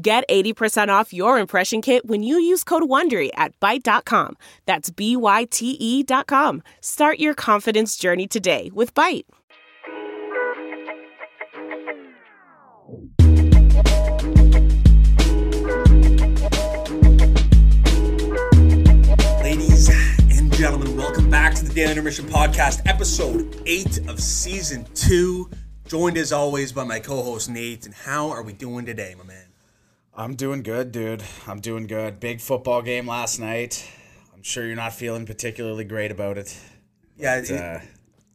Get 80% off your impression kit when you use code WONDERY at Byte.com. That's B-Y-T-E dot com. Start your confidence journey today with Byte. Ladies and gentlemen, welcome back to the Daily Intermission Podcast, episode 8 of season 2. Joined as always by my co host Nate. And how are we doing today, my man? I'm doing good, dude. I'm doing good. Big football game last night. I'm sure you're not feeling particularly great about it. Yeah, But, it, uh,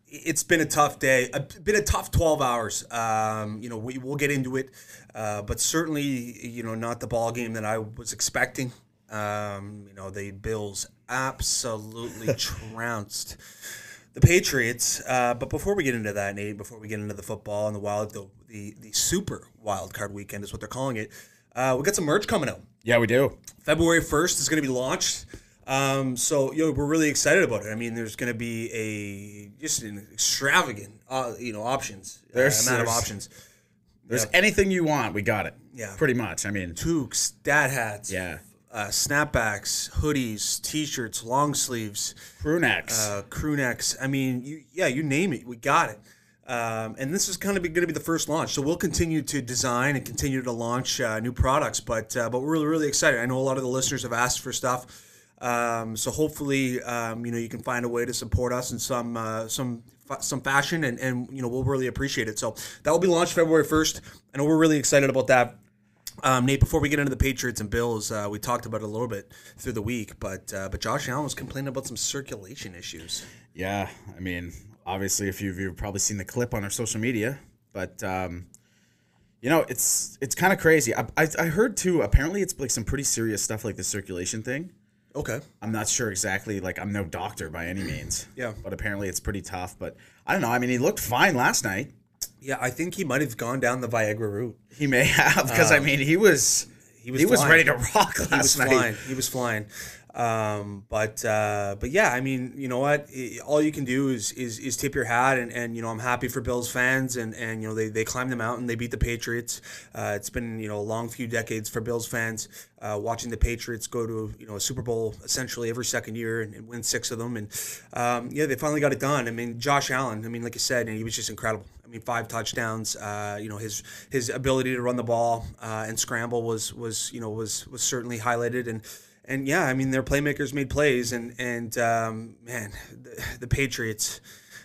it's been a tough day, a been a tough 12 hours. Um, you know, we, we'll get into it, uh, but certainly, you know, not the ball game that I was expecting. Um, you know, the Bills absolutely trounced the Patriots. Uh, but before we get into that, Nate, before we get into the football and the wild, the the, the super wild card weekend is what they're calling it. Uh, we got some merch coming out. yeah, we do. February 1st is going to be launched. Um, so you know we're really excited about it. I mean, there's going to be a just an extravagant, uh, you know, options uh, There's- amount of options. There's anything you want, we got it. Yeah. Pretty much. I mean, Toques, dad hats, Yeah. uh, snapbacks, hoodies, t-shirts, long sleeves, crew necks. uh, crew necks. I mean, you, yeah, you name it, we got it. Um, and this is kind of going to be the first launch, so we'll continue to design and continue to launch uh, new products. But uh, but we're really really excited. I know a lot of the listeners have asked for stuff, um, so hopefully um, you know you can find a way to support us in some uh, some some fashion, and and you know we'll really appreciate it. So that will be launched February first. Know we're really excited about that. Um, Nate, before we get into the Patriots and Bills, uh, we talked about it a little bit through the week, but uh, but Josh Allen was complaining about some circulation issues. yeah. I mean, obviously, if you've, you've probably seen the clip on our social media, but, um, you know, it's it's kind of crazy. I, I, I heard too, apparently, it's like some pretty serious stuff like the circulation thing. Okay. I'm not sure exactly. Like, I'm no doctor by any means. Yeah. But apparently, it's pretty tough. But I don't know. I mean, he looked fine last night. Yeah, I think he might have gone down the Viagra route. He may have because I mean, he was he was was, flying. ready to rock last He was night. flying. He was flying. Um, but uh, but yeah, I mean, you know what? I- all you can do is is, is tip your hat, and, and you know I'm happy for Bills fans, and, and you know they, they climbed the mountain, they beat the Patriots. Uh, it's been you know a long few decades for Bills fans uh, watching the Patriots go to you know a Super Bowl essentially every second year and, and win six of them, and um, yeah, they finally got it done. I mean, Josh Allen. I mean, like I said, he was just incredible. I mean, five touchdowns. Uh, you know, his his ability to run the ball uh, and scramble was was you know was was certainly highlighted and. And yeah, I mean their playmakers made plays, and and um, man, the, the Patriots,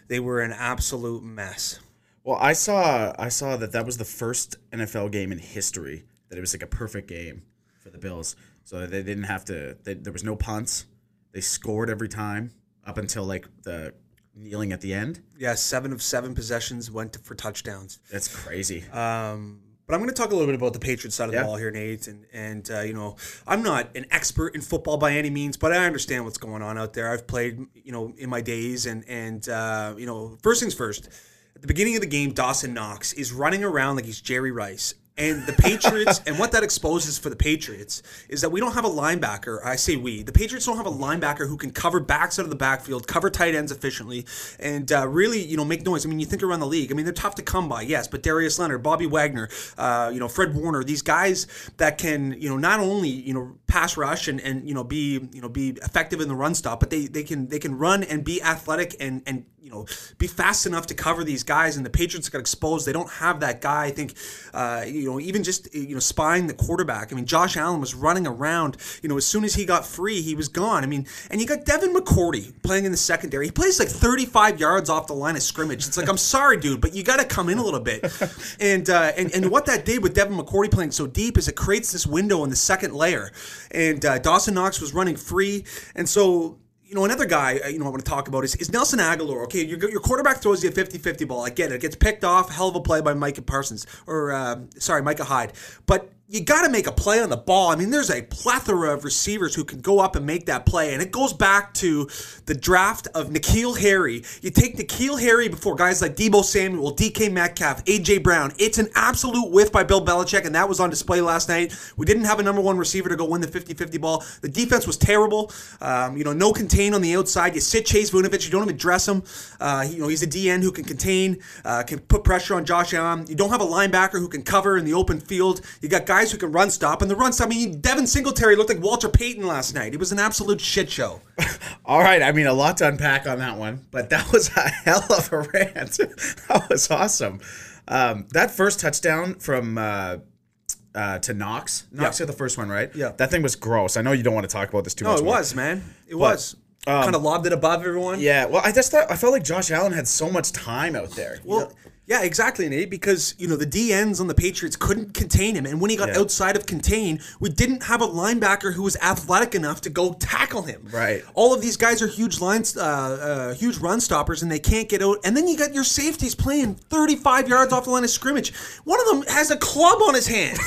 they were an absolute mess. Well, I saw I saw that that was the first NFL game in history that it was like a perfect game for the Bills. So they didn't have to. They, there was no punts. They scored every time up until like the kneeling at the end. Yeah, seven of seven possessions went to, for touchdowns. That's crazy. Um, but I'm going to talk a little bit about the Patriots side of the ball here, Nate. And and uh, you know, I'm not an expert in football by any means, but I understand what's going on out there. I've played, you know, in my days, and and uh, you know, first things first. At the beginning of the game, Dawson Knox is running around like he's Jerry Rice. And the Patriots, and what that exposes for the Patriots is that we don't have a linebacker. I say we. The Patriots don't have a linebacker who can cover backs out of the backfield, cover tight ends efficiently, and uh, really, you know, make noise. I mean, you think around the league. I mean, they're tough to come by, yes, but Darius Leonard, Bobby Wagner, uh, you know, Fred Warner, these guys that can, you know, not only you know pass rush and and you know be you know be effective in the run stop, but they they can they can run and be athletic and and you know be fast enough to cover these guys. And the Patriots got exposed. They don't have that guy. I think, uh, you know, even just you know spying the quarterback. I mean, Josh Allen was running around. You know, as soon as he got free, he was gone. I mean, and you got Devin McCourty playing in the secondary. He plays like 35 yards off the line of scrimmage. It's like I'm sorry, dude, but you got to come in a little bit. And uh, and and what that did with Devin McCourty playing so deep is it creates this window in the second layer. And uh, Dawson Knox was running free, and so you know, another guy, uh, you know, I want to talk about is, is Nelson Agholor. Okay, your, your quarterback throws you a 50 50 ball. I get it. It gets picked off. Hell of a play by Micah Parsons, or uh, sorry, Micah Hyde. But you got to make a play on the ball. I mean, there's a plethora of receivers who can go up and make that play. And it goes back to the draft of N'Keal Harry. You take N'Keal Harry before guys like Deebo Samuel, DK Metcalf, AJ Brown. It's an absolute whiff by Bill Belichick, and that was on display last night. We didn't have a number one receiver to go win the 50 50 ball. The defense was terrible. Um, you know, no contain on the outside. You sit Chase Winovich, you don't even dress him. Uh, you know, he's a DN who can contain, uh, can put pressure on Josh Allen. You don't have a linebacker who can cover in the open field. You got guys who can run stop, and the run stop. I mean, Devin Singletary looked like Walter Payton last night. It was an absolute shit show. All right, I mean a lot to unpack on that one, but that was a hell of a rant. that was awesome. Um, that first touchdown from uh, uh, to Knox, Knox Yeah. the first one, right? Yeah. That thing was gross. I know you don't want to talk about this too No, much. No, it more. was, man. It was. um, kind of lobbed it above everyone. Yeah. Well, I just thought I felt like Josh Allen had so much time out there. Well, yeah, exactly, Nate. Because you know the DNs on the Patriots couldn't contain him, and when he got Yeah. outside of contain, we didn't have a linebacker who was athletic enough to go tackle him. Right. All of these guys are huge lines, uh, uh, huge run stoppers, and they can't get out. And then you got your safeties playing 35 yards off the line of scrimmage. One of them has a club on his hand.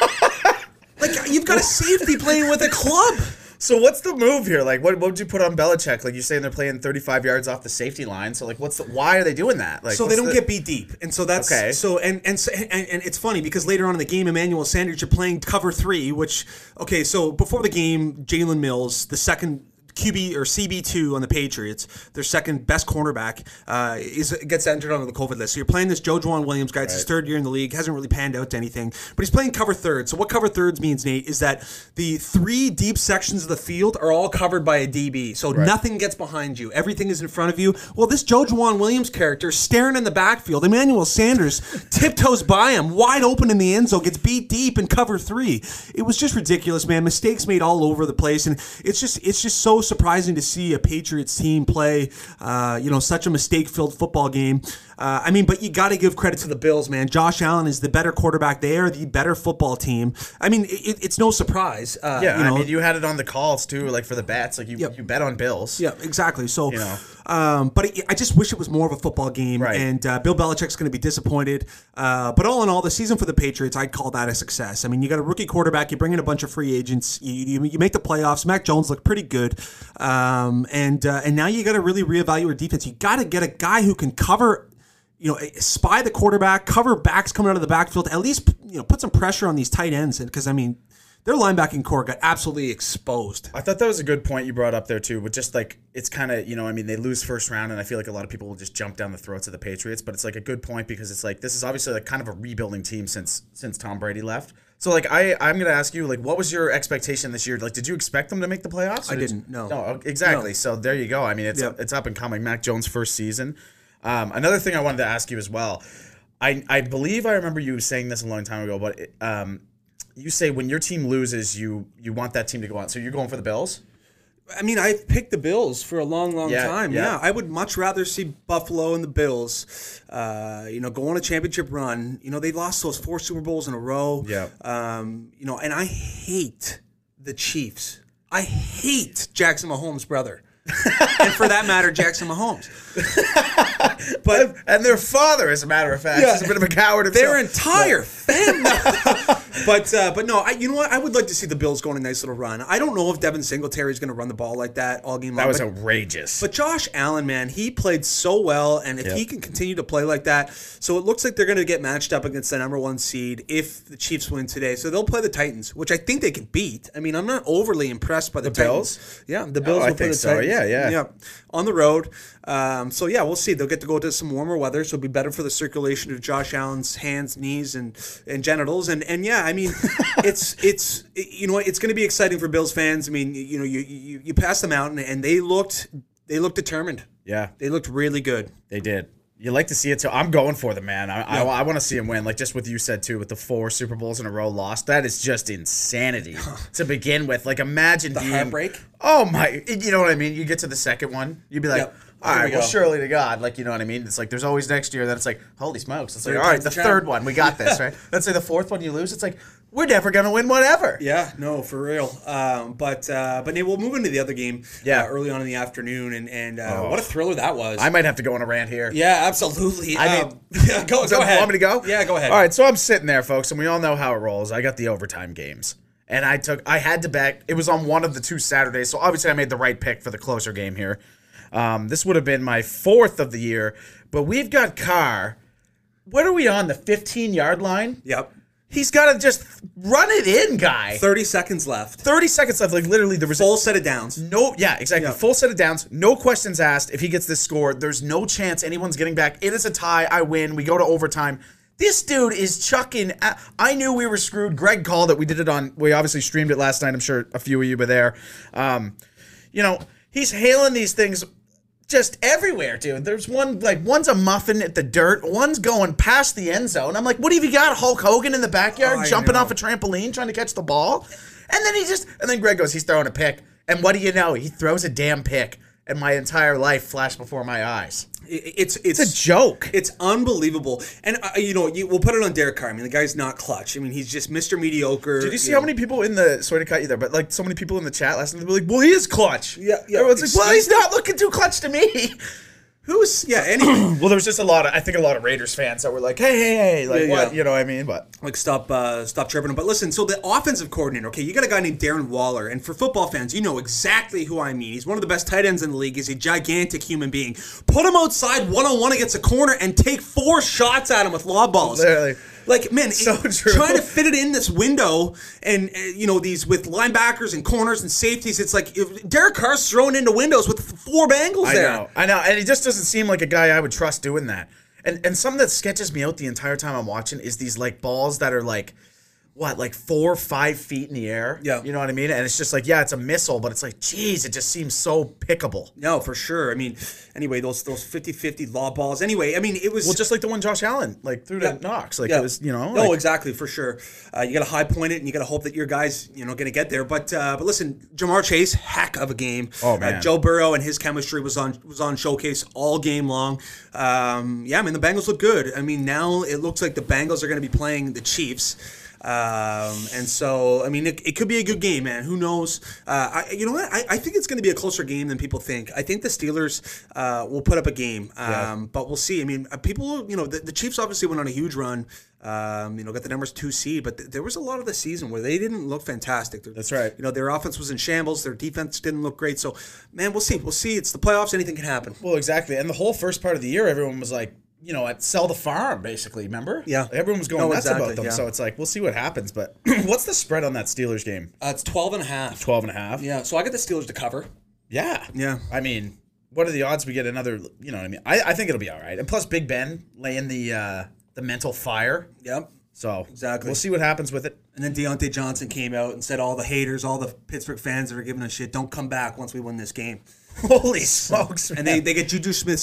like you've got a safety playing with a club. So what's the move here? Like, what, what would you put on Belichick? Like, you're saying they're playing 35 yards off the safety line. So, like, what's the? Why are they doing that? Like, so they don't the- get beat deep, and so that's Okay. So and and, so- and and it's funny because later on in the game, Emmanuel Sanders, you're playing cover three, which okay. So before the game, Jalen Mills, the second. QB or CB two on the Patriots, their second best cornerback, uh, is gets entered on the COVID list. So you're playing this Joejuan Williams guy. It's his third year in the league, hasn't really panned out to anything, but he's playing cover third. So what cover thirds means, Nate, is that the three deep sections of the field are all covered by a DB. So nothing gets behind you. Everything is in front of you. Well, this Joejuan Williams character staring in the backfield. Emmanuel Sanders tiptoes by him, wide open in the end zone, gets beat deep in cover three. It was just ridiculous, man. Mistakes made all over the place, and it's just it's just so surprising to see a Patriots team play, uh, you know, such a mistake-filled football game. Uh, I mean, but you got to give credit to the Bills, man. Josh Allen is the better quarterback. They are the better football team. I mean, it, it's no surprise. Uh, Yeah, you know, I mean, you had it on the calls too, like for the bets. Like, you, Yep. you bet on Bills. Yeah, exactly. So, You know. um, but it, I just wish it was more of a football game. Right. And uh, Bill Belichick's going to be disappointed. Uh, but all in all, the season for the Patriots, I'd call that a success. I mean, you got a rookie quarterback. You bring in a bunch of free agents. You, you, you make the playoffs. Mac Jones looked pretty good. Um, and uh, and now you got to really reevaluate your defense. You got to get a guy who can cover. You know, eh, spy the quarterback, cover backs coming out of the backfield. At least you know put some pressure on these tight ends, because I mean, their linebacking core got absolutely exposed. I thought that was a good point you brought up there too. but just like it's kind of you know I mean they lose first round and I feel like a lot of people will just jump down the throats of the Patriots, but it's like a good point because it's like this is obviously like kind of a rebuilding team since since Tom Brady left. So like I I'm gonna ask you like what was your expectation this year? Like did you expect them to make the playoffs? I did didn't, you- no. No, exactly. No. So there you go. I mean it's Yep. it's up and coming. Mac Jones first season. Um, another thing I wanted to ask you as well. I I believe I remember you saying this a long time ago, but um, you say when your team loses, you you want that team to go on. So you're going for the Bills. I mean, I've picked the Bills for a long, long Yeah, time. yeah. Yeah. I would much rather see Buffalo and the Bills, uh, you know, go on a championship run. You know, they lost those four Super Bowls in a row. Yeah. Um, you know, and I hate the Chiefs. I hate Jackson Mahomes' brother. And for that matter, Jackson Mahomes. But and their father, as a matter of fact, Yeah. is a bit of a coward himself. Their entire family. But uh, but no, I, you know what? I would like to see the Bills go on a nice little run. I don't know if Devin Singletary is going to run the ball like that all game long. that was but- outrageous. But Josh Allen, man, he played so well, and if Yep. he can continue to play like that, so it looks like they're going to get matched up against the number one seed if the Chiefs win today. So they'll play the Titans, which I think they can beat. I mean, I'm not overly impressed by the, The Titans. Bills? Yeah, the Bills Oh, I play think the so. Titans. Yeah, yeah. yeah, on the road. Um, so yeah, we'll see. They'll get to go to some warmer weather, so it'll be better for the circulation of Josh Allen's hands, knees, and and genitals. And and yeah, I mean, it's it's you know it's going to be exciting for Bills fans. I mean, you know, you you, you pass them out, and, and they looked they looked determined. yeah, They looked really good. they did. You like to see it too. I'm going for the man. I, I, I want to see him win. Like just what you said too, with the four Super Bowls in a row lost. That is just insanity to begin with. Like imagine the being, heartbreak? Oh my, you know what I mean? You get to the second one, you'd be like, Yep. all Here right, we well, surely to God, like you know what I mean? It's like there's always next year. Then it's like, holy smokes! It's like, all right, the third one, we got this, right? Let's say the fourth one you lose. It's like, we're never gonna win whatever. Yeah, no, for real. Um, but uh, but Nate, we'll move into the other game. Yeah. uh, early on in the afternoon, and and uh, Oh. what a thriller that was. I might have to go on a rant here. yeah, absolutely. I mean- Um, yeah, go So, go ahead. Want me to go? Yeah, go ahead. All right, so I'm sitting there, folks, and we all know how it rolls. I got the overtime games, and I took, I had to bet. It was on one of the two Saturdays, so obviously I made the right pick for the closer game here. Um, this would have been my fourth of the year, but we've got Carr. What are we on the 15 yard line? Yep. He's got to just run it in, guy. Thirty seconds left. 30 seconds left. Like literally, there was Full set of downs. no, yeah, exactly. Yeah. Full set of downs. No questions asked. If he gets this score, there's no chance anyone's getting back. It is a tie. I win. We go to overtime. This dude is chucking. I knew we were screwed. Greg called it. We did it on. We obviously streamed it last night. I'm sure a few of you were there. Um, you know, he's hailing these things just everywhere, dude. There's one like one's a muffin at the dirt, one's going past the end zone. I'm like, what have you got? Hulk Hogan in the backyard I jumping know. off a trampoline trying to catch the ball? And then he just and then Greg goes, he's throwing a pick. And what do you know? He throws a damn pick. And my entire life flashed before my eyes. It's it's It's a joke. It's unbelievable, and uh, you know you, we'll put it on Derek Carr. I mean, the guy's not clutch. I mean, he's just Mr. Mediocre. Did you see how many people in the sorry to cut you there, but like so many people in the chat last night were like, "Well, he is clutch." Yeah, yeah, Everyone's like, "Well, he's not looking too clutch to me." Who's yeah? Anyway, well, there was just a lot of I think a lot of Raiders fans that were like, "Hey, hey, hey!" Like, Yeah, what? yeah. You know what I mean? But like stop uh, stop him. But listen, so the offensive coordinator, okay, you got a guy named Darren Waller, and for football fans, you know exactly who I mean. He's one of the best tight ends in the league. He's a gigantic human being. Put him outside one on one against a corner and take four shots at him with lob balls. Literally. Like man, So it- true. trying to fit it in this window, and uh, you know these with linebackers and corners and safeties. It's like if Derek Carr's thrown into windows with four Bengals I there. know, I know, and he just doesn't seem like a guy I would trust doing that. And and something that sketches me out the entire time I'm watching is these like balls that are like, what, like four, five feet in the air. Yeah. you know what I mean. And it's just like, yeah, it's a missile, but it's like, geez, it just seems so pickable. No, for sure. I mean, anyway, those those 50-50 law balls. Anyway, I mean, it was Well, just like the one Josh Allen like threw to Knox, like Yeah. it was, you know. No, like- exactly for sure. Uh, you got to high point it, and you got to hope that your guys, you know, going to get there. But uh, but listen, Ja'Marr Chase, heck of a game. Oh, Uh, man. Joe Burrow and his chemistry was on was on showcase all game long. Um, yeah, I mean the Bengals look good. I mean now it looks like the Bengals are going to be playing the Chiefs. Um, and so, I mean, it, it could be a good game, man. Who knows? Uh, I, you know what? I, I think it's going to be a closer game than people think. I think the Steelers uh, will put up a game, um, but we'll see. I mean, uh, people, you know, the, the Chiefs obviously went on a huge run. Um, you know, got the numbers two seed, but th- there was a lot of the season where they didn't look fantastic. Their- That's right. You know, their offense was in shambles. Their defense didn't look great. So, man, we'll see. We'll see. It's the playoffs. Anything can happen. Well, exactly. And the whole first part of the year, everyone was like, you know, at sell the farm, basically. Remember? Yeah. Everyone was going No, nuts exactly, about them. yeah. So it's like, we'll see what happens. But what's the spread on that Steelers game? Uh, it's 12 and a half. 12 and a half? Yeah. So I get the Steelers to cover. Yeah. Yeah. I mean, what are the odds we get another, you know what I mean? I, I think it'll be all right. And plus, Big Ben laying the uh, the mental fire. Yep. So Exactly. we'll see what happens with it. And then Diontae Johnson came out and said all the haters, all the Pittsburgh fans that are giving us shit, don't come back once we win this game. Holy smokes. And they, they get Juju Smith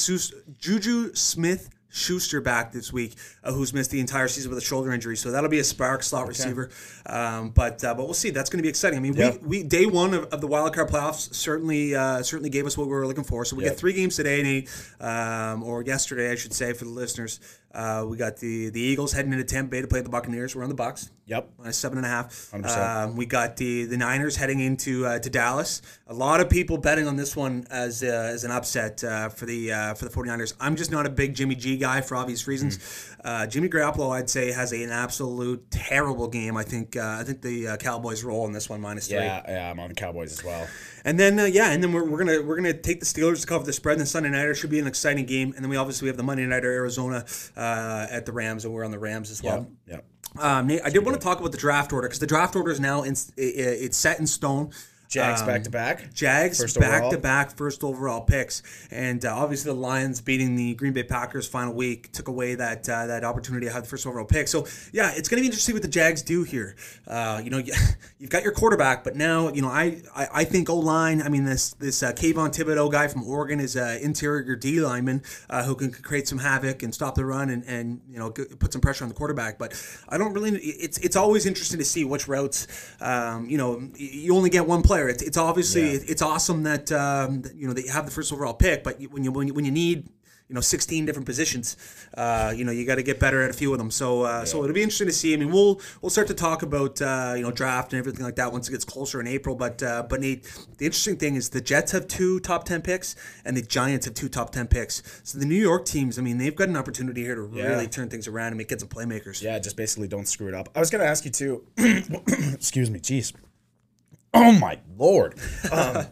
Juju Smith Schuster back this week, uh, who's missed the entire season with a shoulder injury. So that'll be a spark slot receiver. Um, but uh, but we'll see. That's going to be exciting. I mean, Yep. we, we day one of, of the wild card playoffs certainly uh, certainly gave us what we were looking for. So we Yep. got three games today, Nate, um, or yesterday, I should say, for the listeners. Uh, we got the the Eagles heading into Tampa Bay to play the Buccaneers. We're on the Bucks Yep. minus seven and a half. Um, we got the the Niners heading into uh, to Dallas. A lot of people betting on this one as uh, as an upset uh, for the uh, for the 49ers. I'm just not a big Jimmy G guy for obvious reasons. Mm. Uh, Jimmy Garoppolo, I'd say, has an absolute terrible game. I think uh, I think the uh, Cowboys roll in this one minus three. Yeah, yeah, I'm on the Cowboys as well. And then uh, yeah, and then we're, we're gonna we're gonna take the Steelers to cover the spread. And the Sunday nighter should be an exciting game. And then we obviously have the Monday nighter Arizona uh, at the Rams, and we're on the Rams as well. Yep. Um, Nate, I did want to talk about the draft order because the draft order is now in, i- i- it's set in stone. Jags back to back. Jags back to back first overall picks, and uh, obviously the Lions beating the Green Bay Packers final week took away that uh, that opportunity to have the first overall pick. So yeah, it's going to be interesting what the Jags do here. Uh, you know, you've got your quarterback, but now you know I I, I think O line. I mean this this uh, Kayvon Thibodeaux guy from Oregon is an interior D lineman uh, who can create some havoc and stop the run and, and you know put some pressure on the quarterback. But I don't really. It's it's always interesting to see which routes. Um, you know, you only get one player. It's, it's obviously Yeah. it's awesome that, um, that you know that you have the first overall pick, but when you when you, when you need you know 16 different positions. Uh, you know you got to get better at a few of them. So uh, so it'll be interesting to see. I mean we'll we'll start to talk about uh, you know draft and everything like that once it gets closer in April. But uh, but Nate, the interesting thing is the Jets have two top 10 picks and the Giants have two top 10 picks. So the New York teams, I mean they've got an opportunity here to really turn things around and make get some playmakers. Yeah, just basically don't screw it up. I was gonna ask you too. excuse me, jeez. Oh my lord. Um,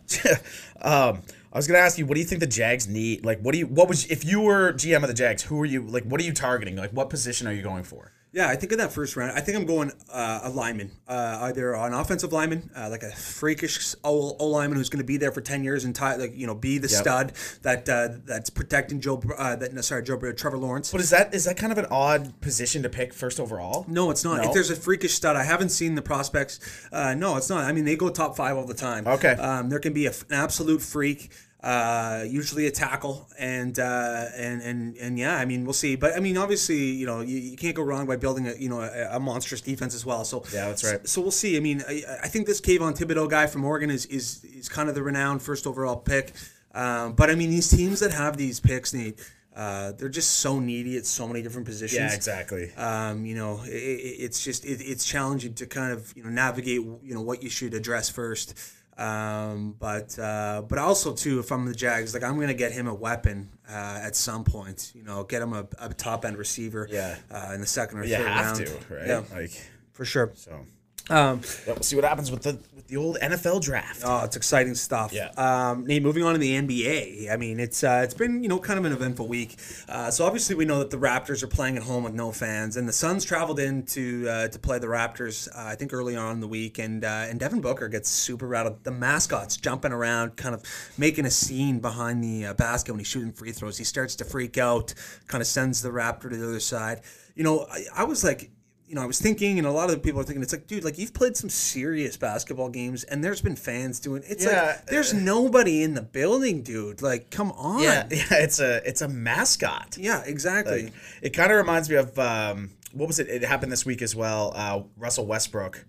um, I was gonna ask you, what do you think the Jags need? Like, what do you? What was if you were GM of the Jags? Who are you? Like, what are you targeting? Like, what position are you going for? Yeah, I think in that first round, I think I'm going uh, a lineman, uh, either an offensive lineman, uh, like a freakish O, lineman who's going to be there for ten years and tie, like you know, be the Yep. stud that uh, that's protecting Joe. Uh, that no, sorry, Joe Trevor Lawrence. But is that is that kind of an odd position to pick first overall? No, it's not. No? If there's a freakish stud, I haven't seen the prospects. Uh, no, it's not. I mean, they go top five all the time. Okay. Um, there can be a, an absolute freak, uh, usually a tackle, and uh, and and and yeah, I mean, we'll see. But I mean, obviously, you know, you, you can't go wrong by building a you know a, a monstrous defense as well. So Yeah, that's right. So, so we'll see. I mean, I, I think this Kayvon Thibodeaux guy from Oregon is is is kind of the renowned first overall pick. Um, but I mean, these teams that have these picks, Nate. Uh, they're just so needy at so many different positions. Yeah, exactly. Um, you know, it, it, it's just it, it's challenging to kind of you know navigate you know what you should address first. Um, but uh, but also too, if I'm the Jags, like I'm gonna get him a weapon uh, at some point. You know, get him a, a top end receiver. Yeah. Uh, in the second or You third have round. to, right? Yeah, Like, for sure. so Um, yeah, we'll see what happens with the with the old NFL draft. Oh, it's exciting stuff. Yeah. Um, Nate, moving on to the NBA. I mean, it's uh, it's been you know kind of an eventful week. Uh, so obviously we know that the Raptors are playing at home with no fans, and the Suns traveled in to uh, to play the Raptors. Uh, I think early on in the week, and uh, and Devin Booker gets super rattled. The mascots jumping around, kind of making a scene behind the uh, basket when he's shooting free throws. He starts to freak out, kind of sends the Raptor to the other side. You know, I, I was like you know, I was thinking, and a lot of the people are thinking, it's like, dude, like you've played some serious basketball games, and there's been fans doing. It's Yeah, like there's nobody in the building, dude. Like, come on. yeah, yeah, it's a it's a mascot. Yeah, exactly. Like, it kind of reminds me of um, what was it? It happened this week as well. Uh, Russell Westbrook.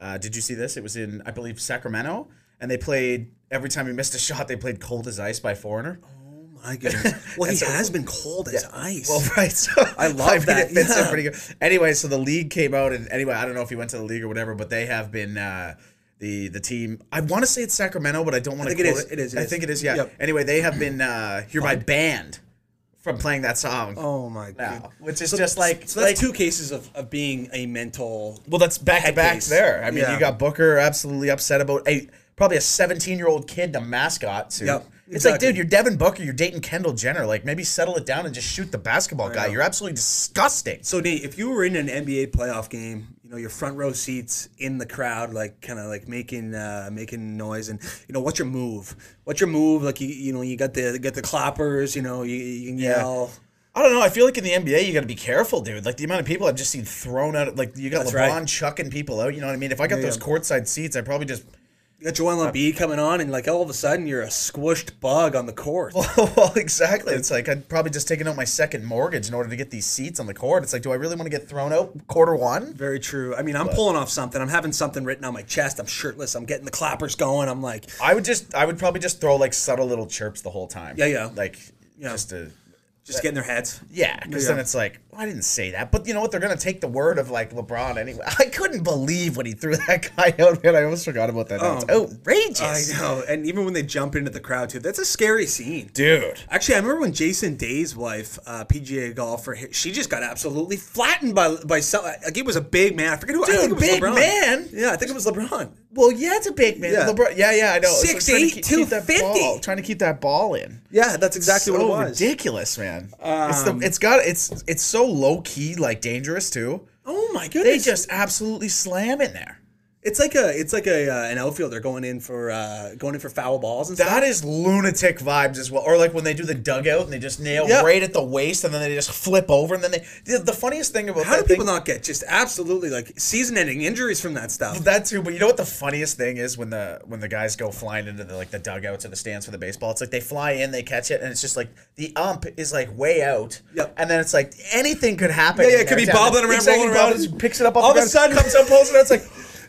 Uh, did you see this? It was in, I believe, Sacramento, and they played every time he missed a shot. They played "Cold as Ice" by Foreigner. My goodness. Well, he so- has been cold as ice. Well, right. So I love mean, that, It fits yeah. pretty good. Anyway, so the league came out, and anyway, I don't know if he went to the league or whatever, but they have been uh, the the team. I want to say it's Sacramento, but I don't want to. think it it is, it I is. think it is. Yeah. Yep. Anyway, they have been uh, hereby banned from playing that song. oh my god. which is just like So that's like, two cases of, of being a mental. Well, that's back to back there. I mean, Yeah. you got Booker absolutely upset about a probably a 17 year old kid the mascot suit. Yep, It's like, dude, you're Devin Booker, you're dating Kendall Jenner. Like, maybe settle it down and just shoot the basketball guy. You're absolutely disgusting. So Nate, if you were in an NBA playoff game, you know your front row seats in the crowd, like kind of like making uh, making noise, and you know what's your move? What's your move? Like you you know you got the got the clappers, you know you, you can yell. I don't know. I feel like in the NBA, you got to be careful, dude. Like the amount of people I've just seen thrown out. Like you got That's LeBron right. chucking people out. You know what I mean? If I got Yeah, those yeah. courtside seats, I probably just. You got Joel Embiid coming on, and like all of a sudden you're a squished bug on the court. well, exactly. It's like I'd probably just taken out my second mortgage in order to get these seats on the court. It's like, do I really want to get thrown out quarter one? Very true. I mean, I'm pulling off something. I'm having something written on my chest. I'm shirtless. I'm getting the clappers going. I'm like, I would just, I would probably just throw like subtle little chirps the whole time. Yeah, yeah. Like, Yeah. just to, just get in their heads. yeah, because Yeah. then it's like, well, I didn't say that, but you know what? They're gonna take the word of like LeBron anyway. I couldn't believe when he threw that guy out, man. I almost forgot about that. Oh. outrageous, I know. And even when they jump into the crowd too, that's a scary scene. dude. Actually, I remember when Jason Day's wife, uh, PGA golfer, she just got absolutely flattened by by some. Like it was a big man. I forget who. I Dude, think it was big LeBron. man? Yeah, I think it was LeBron. Well, yeah, it's a big man. Yeah. LeBron, yeah, yeah, I know. 6'8", trying to keep- keep ball- Trying to keep that ball in. Yeah, that's exactly so what it was. ridiculous, man. it's the, it's got it's it's so low key, like dangerous too. Oh my goodness! They just absolutely slam in there. It's like a it's like a uh, an outfielder going in for uh, going in for foul balls and stuff. That is lunatic vibes as well. Or like when they do the dugout and they just nail Yeah. right at the waist and then they just flip over and then they. The, the funniest thing about How do that people thing, not get just absolutely like season-ending injuries from that stuff? that too, but you know what the funniest thing is when the when the guys go flying into the like the dugouts or the stands for the baseball, it's like they fly in, they catch it, and it's just like the ump is like way out, Yep. and then it's like anything could happen. Yeah, yeah, in it could there. be bobbling around, Exactly, rolling around. bobbles, picks it up, off All the of a ground, sudden- comes up, pulls it out. It's like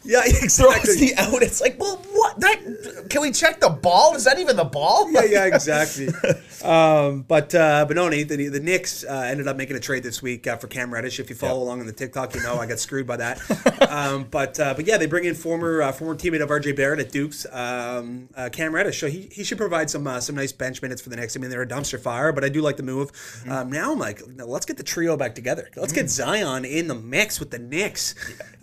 yeah, throws exactly. the out. It's like, well, what? That can we check the ball? Is that even the ball? yeah, yeah, exactly. um, but uh, but no, the, the Knicks uh, ended up making a trade this week uh, for Cam Reddish. If you follow along on the TikTok, you know I got screwed by that. um, but uh, but yeah, they bring in former uh, former teammate of RJ Barrett at Dukes, um, uh, Cam Reddish. So he, he should provide some uh, some nice bench minutes for the Knicks. I mean, they're a dumpster fire, but I do like the move. Um, now I'm like, let's get the trio back together. Let's get Zion in the mix with the Knicks.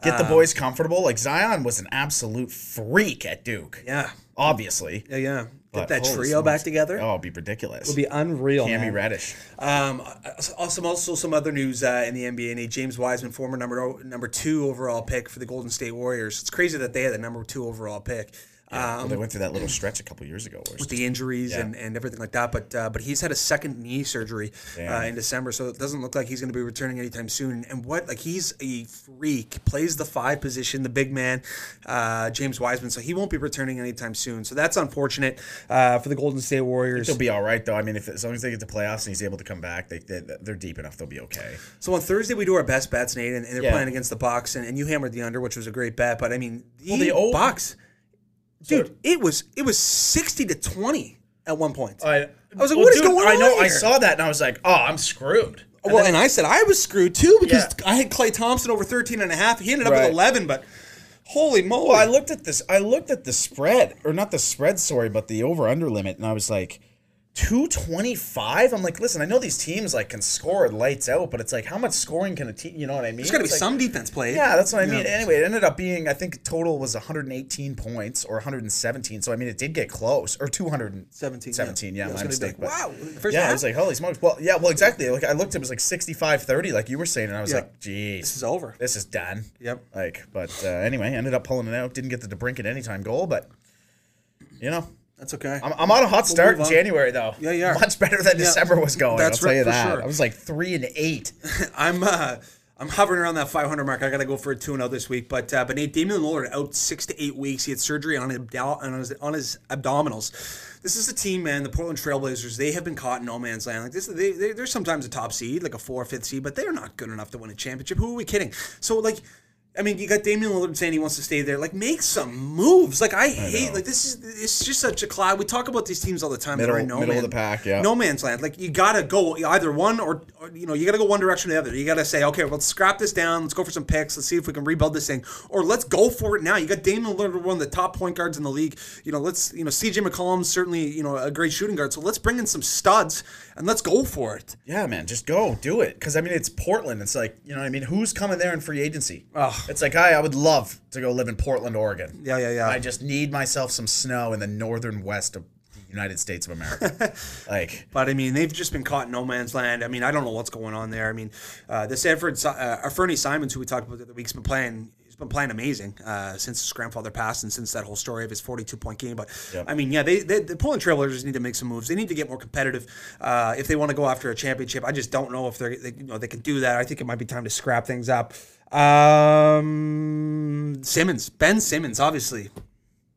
Get the boys comfortable. Like Zion was an absolute freak at Duke. Yeah, Obviously. yeah, yeah. Get But that trio back together. Oh, it'd be ridiculous. It'd be unreal. Cammy man. Reddish. Um, also, also some other news uh, in the NBA. James Wiseman, former number number two overall pick for the Golden State Warriors. It's crazy that they had the number two overall pick. Well, Um, they went through that little stretch a couple years ago. With the injuries and, and everything like that, but uh, but he's had a second knee surgery uh, in December, so it doesn't look like he's going to be returning anytime soon. And what like he's a freak, plays the five position, the big man, uh, James Wiseman, so he won't be returning anytime soon. So that's unfortunate uh, for the Golden State Warriors. They'll be all right though. I mean, if as long as they get to playoffs and he's able to come back, they, they they're deep enough. They'll be okay. So on Thursday we do our best bets, Nate, and, and they're Yeah. playing against the Bucks, and, and you hammered the under, which was a great bet. But I mean, the, the old- Bucks, dude, it was it was sixty to twenty at one point. I, was like, what is going on?" I know. on I saw that and I was like, oh, I'm screwed. well, and I said I was screwed too because Yeah. I had Klay Thompson over 13 and a half. He ended up Right. with 11, but holy moly. Well, I looked at this. I looked at the spread, or not the spread, sorry, but the over under limit, and I was like, two twenty five. I'm like, listen, I know these teams like can score lights out, but it's like, how much scoring can a team? You know what I mean? There's got to be like- some defense played. Yeah, that's what I mean. Anyway, it ended up being, I think total was 118 points or 117. So I mean, it did get close, or 217. 17. 17, yeah, I was my mistake. like, wow. First yeah, half? I was like, holy smokes. Well, yeah, well, exactly. Like I looked, it was like 65 30, like you were saying, and I was Yeah. like, geez, this is over. this is done. Yep. Like, but uh, anyway, ended up pulling it out. Didn't get the DeBrinket anytime goal, but you know, That's okay. I'm, I'm on a hot start in on. January though. Yeah, you are. Much better than December was going. That's I'll tell right, you for that. sure. I was like three and eight. I'm uh, I'm hovering around that 500 mark. I got to go for a 2 0 this week. But uh, but Nate Damian Lillard out six to eight weeks. He had surgery on his, on his on his abdominals. This is a team, man. The Portland Trailblazers. They have been caught in no man's land. Like this, they, they, they're sometimes a top seed, like a four or fifth seed, but they're not good enough to win a championship. Who are we kidding? So like. I mean, you got Damian Lillard saying he wants to stay there. Like, make some moves. Like, I, hate. Like, this is it's just such a cloud. We talk about these teams all the time. that Middle- are no middle of the pack, yeah. No man's land. Like, you gotta go either one or, or you know, you gotta go one direction or the other. You gotta say, okay, let's scrap this down. Let's go for some picks. Let's see if we can rebuild this thing, or let's go for it now. You got Damian Lillard, one of the top point guards in the league. You know, let's you know, CJ McCollum's certainly you know a great shooting guard. So let's bring in some studs and let's go for it. Yeah, man, just go do it. Because I mean, it's Portland. It's like you know, what I mean, who's coming there in free agency? Ugh. It's like I, I would love to go live in Portland, Oregon. Yeah, yeah, yeah. I just need myself some snow in the northern west of the United States of America. like, But I mean, they've just been caught in no man's land. I mean, I don't know what's going on there. I mean, uh, this Edward, uh, Fernie Simons, who we talked about the other week's been playing. He's been playing amazing uh, since his grandfather passed and since that whole story of his 42 point game. But Yep. I mean, yeah, they, they the Portland Trailblazers need to make some moves. They need to get more competitive uh, if they want to go after a championship. I just don't know if they're they, you know they can do that. I think it might be time to scrap things up. Um, Simmons, Ben Simmons, obviously.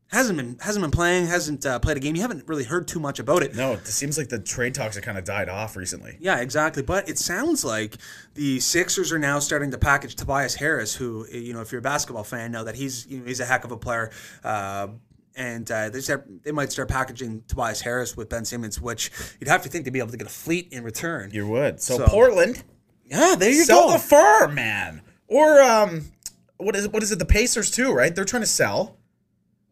Hasn't been hasn't been playing, hasn't uh, played a game. You haven't really heard too much about it. no, it seems like the trade talks have kind of died off recently. Yeah, exactly. But it sounds like the Sixers are now starting to package Tobias Harris, who you know, if you're a basketball fan, know that he's you know, he's a heck of a player. Uh, and uh, they start, they might start packaging Tobias Harris with Ben Simmons, which you'd have to think they'd be able to get a fleet in return. You would. So, So- Portland, yeah, there you sell go. the fur, man. Or um, what is what is it? The Pacers too, right? They're trying to sell.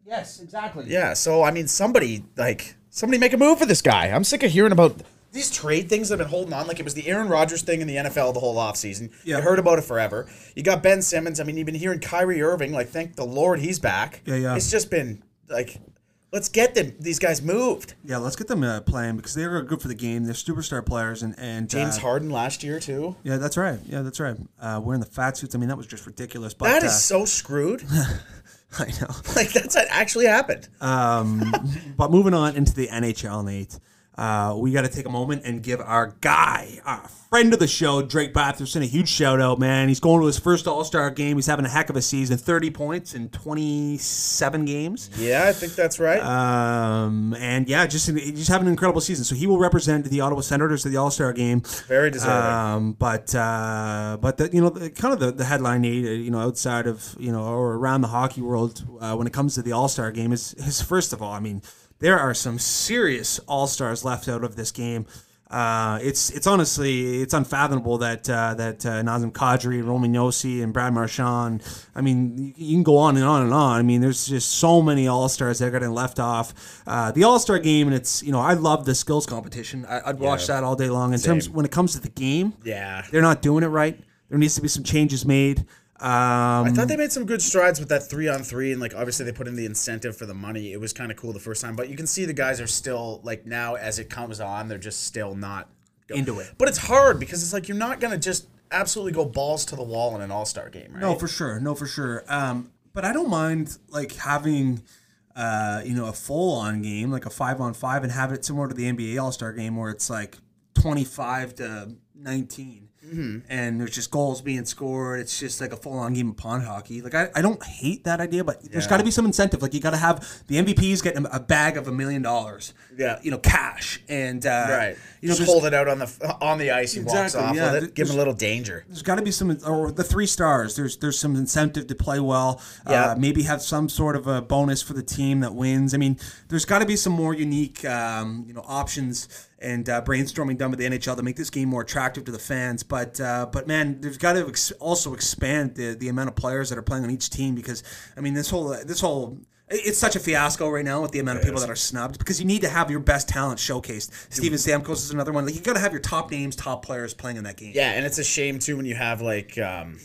yes, exactly. Yeah. So I mean, somebody like somebody make a move for this guy. I'm sick of hearing about these trade things that have been holding on. Like it was the Aaron Rodgers thing in the NFL the whole offseason. Yeah. You heard about it forever. You got Ben Simmons. I mean, you've been hearing Kyrie Irving. Like, thank the Lord he's back. Yeah, yeah. It's just been like, let's get them these guys moved. Yeah, let's get them uh, playing because they are good for the game. They're superstar players, and and James uh, Harden last year too. Yeah, that's right. Yeah, that's right. Uh, wearing the fat suits. I mean, that was just ridiculous. But That uh, is so screwed. I know. like that's what actually happened. Um, but moving on into the NHL, Nate. Uh, we got to take a moment and give our guy, our friend of the show, Drake Batherson, a huge shout out, man. He's going to his first All Star game. He's having a heck of a season 30 points in 27 games. Yeah, I think that's right. Um, and yeah, just just having an incredible season. So he will represent the Ottawa Senators at the All Star game. Very deserving. Um, but uh, but the, you know, the, kind of the, the headline, uh, you know, outside of you know or around the hockey world uh, when it comes to the All Star game is is first of all, I mean, there are some serious All Stars left out of this game. Uh, it's it's honestly it's unfathomable that uh, that uh, Nazem Kadri, Roman Josi, and Brad Marchand. I mean, you, can go on and on and on. I mean, there's just so many All Stars that are getting left off. Uh, the All Star game, and it's you know I love the skills competition. I, I'd watch Yeah. that all day long. In Same. terms when it comes to the game, yeah. they're not doing it right. There needs to be some changes made. Um, I thought they made some good strides with that three on three, and like obviously they put in the incentive for the money. It was kind of cool the first time, but you can see the guys are still like now as it comes on, they're just still not go- Into it. But it's hard because it's like you're not gonna just absolutely go balls to the wall in an All Star game, right? No, for sure. No, for sure. Um, but I don't mind like having, uh, you know, a full on game, like a five on five, and have it similar to the NBA All Star game where it's like twenty five to 19 and there's just goals being scored. It's just like a full on game of pond hockey. Like I, I don't hate that idea, but there's Yeah. got to be some incentive. Like you got to have the MVPs getting a bag of a million dollars. Yeah. you know, cash and uh, right. You know, just hold it out on the on the ice. He walks off yeah. with it. Give him a little danger. there's got to be some, or the three stars. There's there's some incentive to play well. Yeah. Uh, maybe have some sort of a bonus for the team that wins. I mean, there's got to be some more unique, um, you know, options and uh, brainstorming done with the NHL to make this game more attractive to the fans. But uh, but man, there's got to ex- also expand the the amount of players that are playing on each team because I mean this whole this whole. It's such a fiasco right now with the amount of people that are snubbed because you need to have your best talent showcased. Steven Stamkos is another one. Like you got to have your top names, top players playing in that game. Yeah, and it's a shame too when you have like. Um,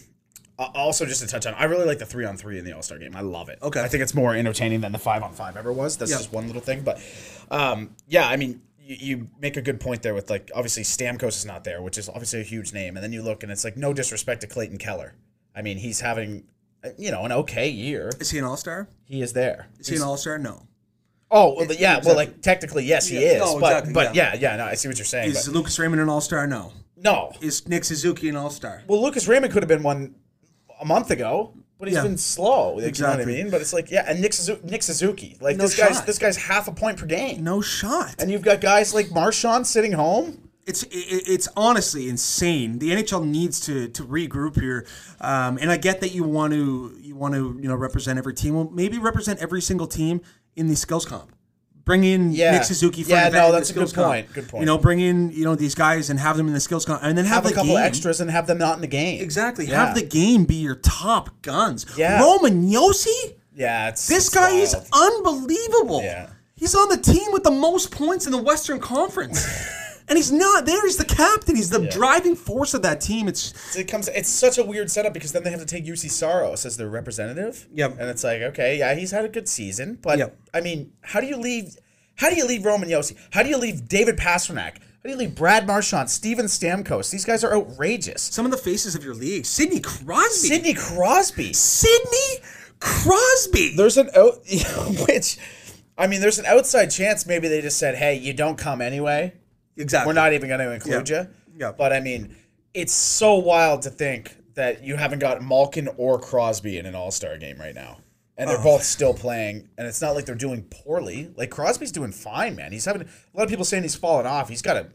also, just to touch on, I really like the three on three in the All Star game. I love it. Okay. I think it's more entertaining than the five on five ever was. That's Yeah. just one little thing, but um, yeah, I mean, you, you make a good point there with like obviously Stamkos is not there, which is obviously a huge name, and then you look and it's like no disrespect to Clayton Keller. I mean, he's having uh, you know an okay year. Is he an all star? He is there. Is he an all star? No. Oh, well, yeah. Well, like technically, yes, he Yeah, is. no, but exactly, but yeah. yeah, no, I see what you're saying. Is But Lucas Raymond an all star? No. no, Is Nick Suzuki an all star? Well, Lucas Raymond could have been one a month ago, but he's Yeah. been slow. Like, You know what I mean? But it's like, yeah, and Nick, Suzu- Nick Suzuki, like No this guy's this guy's half a point per game, No shot. and you've got guys like Marchand sitting home. It's it, it's honestly insane. The NHL needs to to regroup here, um, and I get that you want to you want to you know represent every team. Well, maybe represent every single team in the skills comp. Bring in Yeah. Nick Suzuki for Yeah, an event no, that's a good skills comp. point. Good point. You know, bring in you know these guys and have them in the skills comp, and then have, Have a couple game. extras and have them not in the game. Exactly. Yeah. Have the game be your top guns. Yeah. Roman Josi. Yeah, it's This it's guy is unbelievable. Yeah. He's on the team with the most points in the Western Conference. and he's not there. He's the captain. He's the driving force of that team. It's It comes. It's such a weird setup because then they have to take Juuse Saros as their representative. Yep. And it's like, okay, yeah, he's had a good season, but Yep. I mean, how do you leave? How do you leave Roman Josi? How do you leave David Pastrnak? How do you leave Brad Marchand, Steven Stamkos? These guys are outrageous. some of the faces of your league. Sidney Crosby. Sidney Crosby. Sidney Crosby. There's an out, which, I mean, there's an outside chance maybe they just said, "Hey, you don't come anyway. Exactly. We're not even going to include Yeah. you." Yeah. But I mean, it's so wild to think that you haven't got Malkin or Crosby in an All Star game right now, and they're both still playing. And it's not like they're doing poorly. Like Crosby's doing fine, man. He's having a lot of people saying he's fallen off. He's got a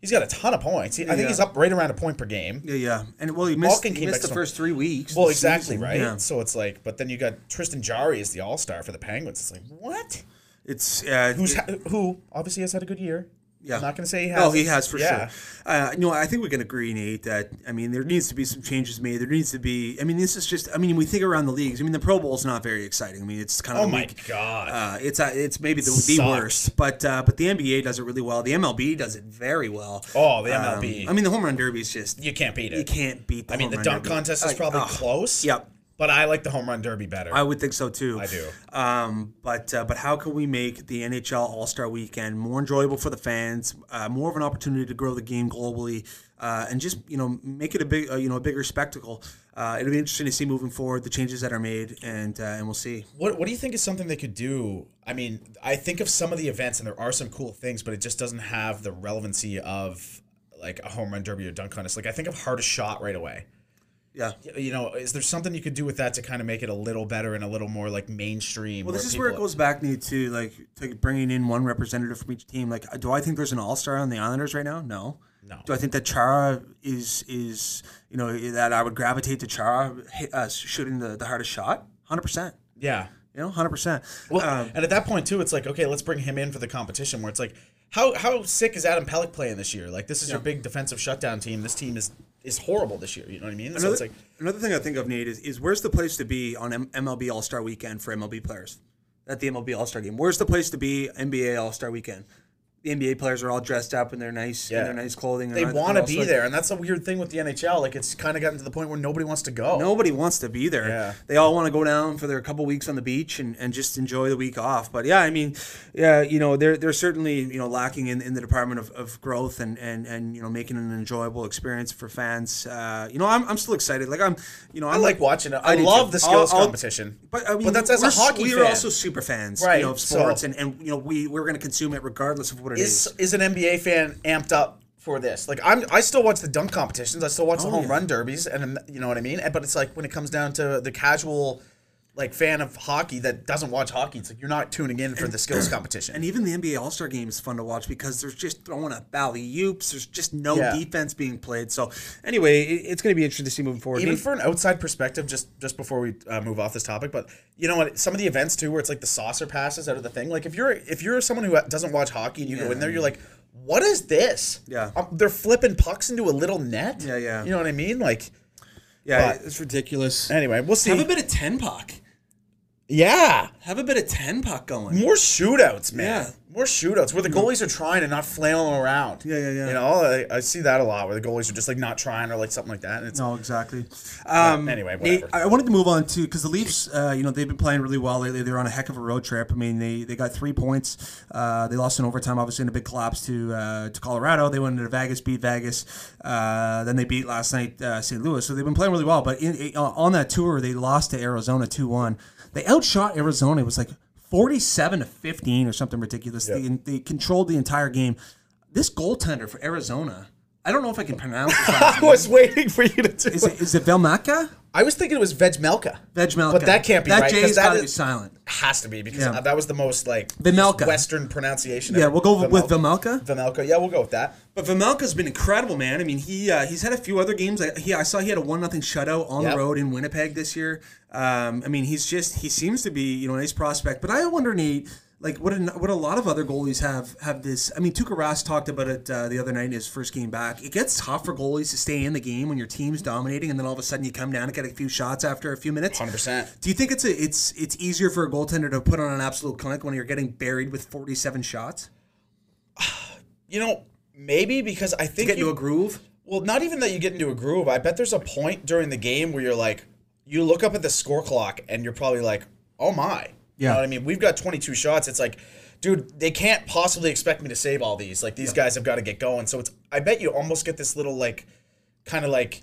He's got a ton of points. He, I think Yeah. he's up right around a point per game. Yeah, yeah. And well, he missed, Malkin he came missed the some- first three weeks. Well, exactly season. right. Yeah. So it's like, but then you got Tristan Jarry as the All Star for the Penguins. It's like what? It's uh, Who's it- ha- who obviously has had a good year. Yeah. I'm not going to say he has. Oh, he has for yeah. sure. Uh, no, I think we can agree, Nate, that I mean there needs to be some changes made. There needs to be. I mean, this is just. I mean, we think around the leagues. I mean, the Pro Bowl is not very exciting. I mean, it's kind of. Oh my God. Uh, it's uh, it's maybe the, the worst, but uh, but the NBA does it really well. The MLB does it very well. Oh, the MLB. Um, I mean, the home run derby is just You can't beat it. you can't beat. The I mean, the dunk derby. contest is probably close. Yep. But I like the home run derby better. I would think so too. I do. Um, but uh, but how can we make the NHL All Star Weekend more enjoyable for the fans, uh, more of an opportunity to grow the game globally, uh, and just you know make it a big uh, you know a bigger spectacle? uh, it'll be interesting to see moving forward the changes that are made, and uh, and we'll see. What What do you think is something they could do? I mean, I think of some of the events, and there are some cool things, but it just doesn't have the relevancy of like a home run derby or dunk contest. Like I think of hardest shot right away. Yeah. You know, is there something you could do with that to kind of make it a little better and a little more like mainstream? Well, this is where it goes back need to like to bringing in one representative from each team. Like, do I think there's an all star on the Islanders right now? No. No. Do I think that Chara is is you know that I would gravitate to Chara uh, shooting the, the hardest shot? Hundred percent. Yeah. You know, hundred percent. Well, Um, and at that point too, it's like okay, let's bring him in for the competition. Where it's like, how how sick is Adam Pelech playing this year? Like this is your big defensive shutdown team. This team is is horrible this year. You know what I mean? so Another, it's like another thing I think of, Nate, is, is where's the place to be on M- MLB All Star Weekend for MLB players? At the MLB All Star Game, where's the place to be NBA All Star Weekend? The NBA players are all dressed up in their nice, Yeah. in their nice clothing. they want to be there, and that's a weird thing with the NHL. Like it's kind of gotten to the point where nobody wants to go. Nobody wants to be there. Yeah. They all want to go down for their couple weeks on the beach and, and just enjoy the week off. But yeah, I mean, yeah, you know, they're they're certainly you know lacking in, in the department of, of growth and, and, and you know making an enjoyable experience for fans. Uh, you know, I'm, I'm still excited. Like I'm, you know, I I'm like watching it. I, do love too. the skills I'll- I'll- competition. But I mean, that's as a we're, hockey we fan. are also super fans, Right, You know, of so- sports, and, and you know we we're going to consume it regardless of what it is. is is an NBA fan amped up for this? Like I'm, I still watch the dunk competitions. I still watch the Oh, home yeah. run derbies, and you know what I mean. But it's like when it comes down to the casual, like fan of hockey that doesn't watch hockey, it's like you're not tuning in for the skills competition. And even the NBA All Star game is fun to watch because there's just throwing up alley oops. There's just no Yeah. defense being played. So anyway, it, it's going to be interesting to see moving forward. even for an outside perspective, just just before we uh, move off this topic, but you know what? Some of the events too, where it's like the saucer passes out of the thing. Like if you're if you're someone who doesn't watch hockey and you go in there, you're like, what is this? Yeah. Um, they're flipping pucks into a little net. Yeah, yeah. You know what I mean? Like, yeah, but- it's ridiculous. anyway, we'll see. Have a bit of ten puck. yeah. Have a bit of ten puck going. More shootouts, man. Yeah. More shootouts where the goalies are trying and not flailing around. Yeah, yeah, yeah. You know, I, I see that a lot where the goalies are just like not trying or like something like that. And it's No, exactly. Um, anyway, Nate, whatever. I wanted to move on to because the Leafs, uh, you know, they've been playing really well lately. They're on a heck of a road trip. I mean, they, they got three points. Uh, they lost in overtime, obviously, in a big collapse to uh, to Colorado. They went into Vegas, beat Vegas. Uh, then they beat last night uh, St. Louis. So they've been playing really well. But in, uh, on that tour, they lost to Arizona two one. They outshot Arizona. It was like forty seven to fifteen or something ridiculous. They, they controlled the entire game. This goaltender for Arizona. I don't know if I can pronounce his I was waiting for you to do Is it, is it Velmaka? I was thinking it was Veg Melka. Vegmelka. But that can't be that right, J 'cause has got to is- be silent. Has to be because Yeah. that was the most like Vimelka. Western pronunciation. Yeah, ever. we'll go with Vimelka. Vimelka. Vimelka. Yeah, we'll go with that. But Vimelka's been incredible, man. I mean, he uh, he's had a few other games. I, he, I saw he had a one nothing shutout on Yep. the road in Winnipeg this year. Um, I mean, he's just he seems to be you know a nice prospect. But I wonder, Nate, like what a, what a lot of other goalies have have this. I mean, Tuukka Rask talked about it uh, the other night in his first game back. It gets tough for goalies to stay in the game when your team's dominating, and then all of a sudden you come down and get a few shots after a few minutes. 100%. Do you think it's a it's it's easier for a goaltender to put on an absolute clinic when you're getting buried with 47 shots? You know, maybe because I think Get you, into a groove? Well, not even that you get into a groove. I bet there's a point during the game where you're like, you look up at the score clock and you're probably like, oh my. You Yeah. know what I mean? We've got 22 shots. It's like, dude, they can't possibly expect me to save all these. Like, these guys have got to get going. So it's, I bet you almost get this little, like, kind of like,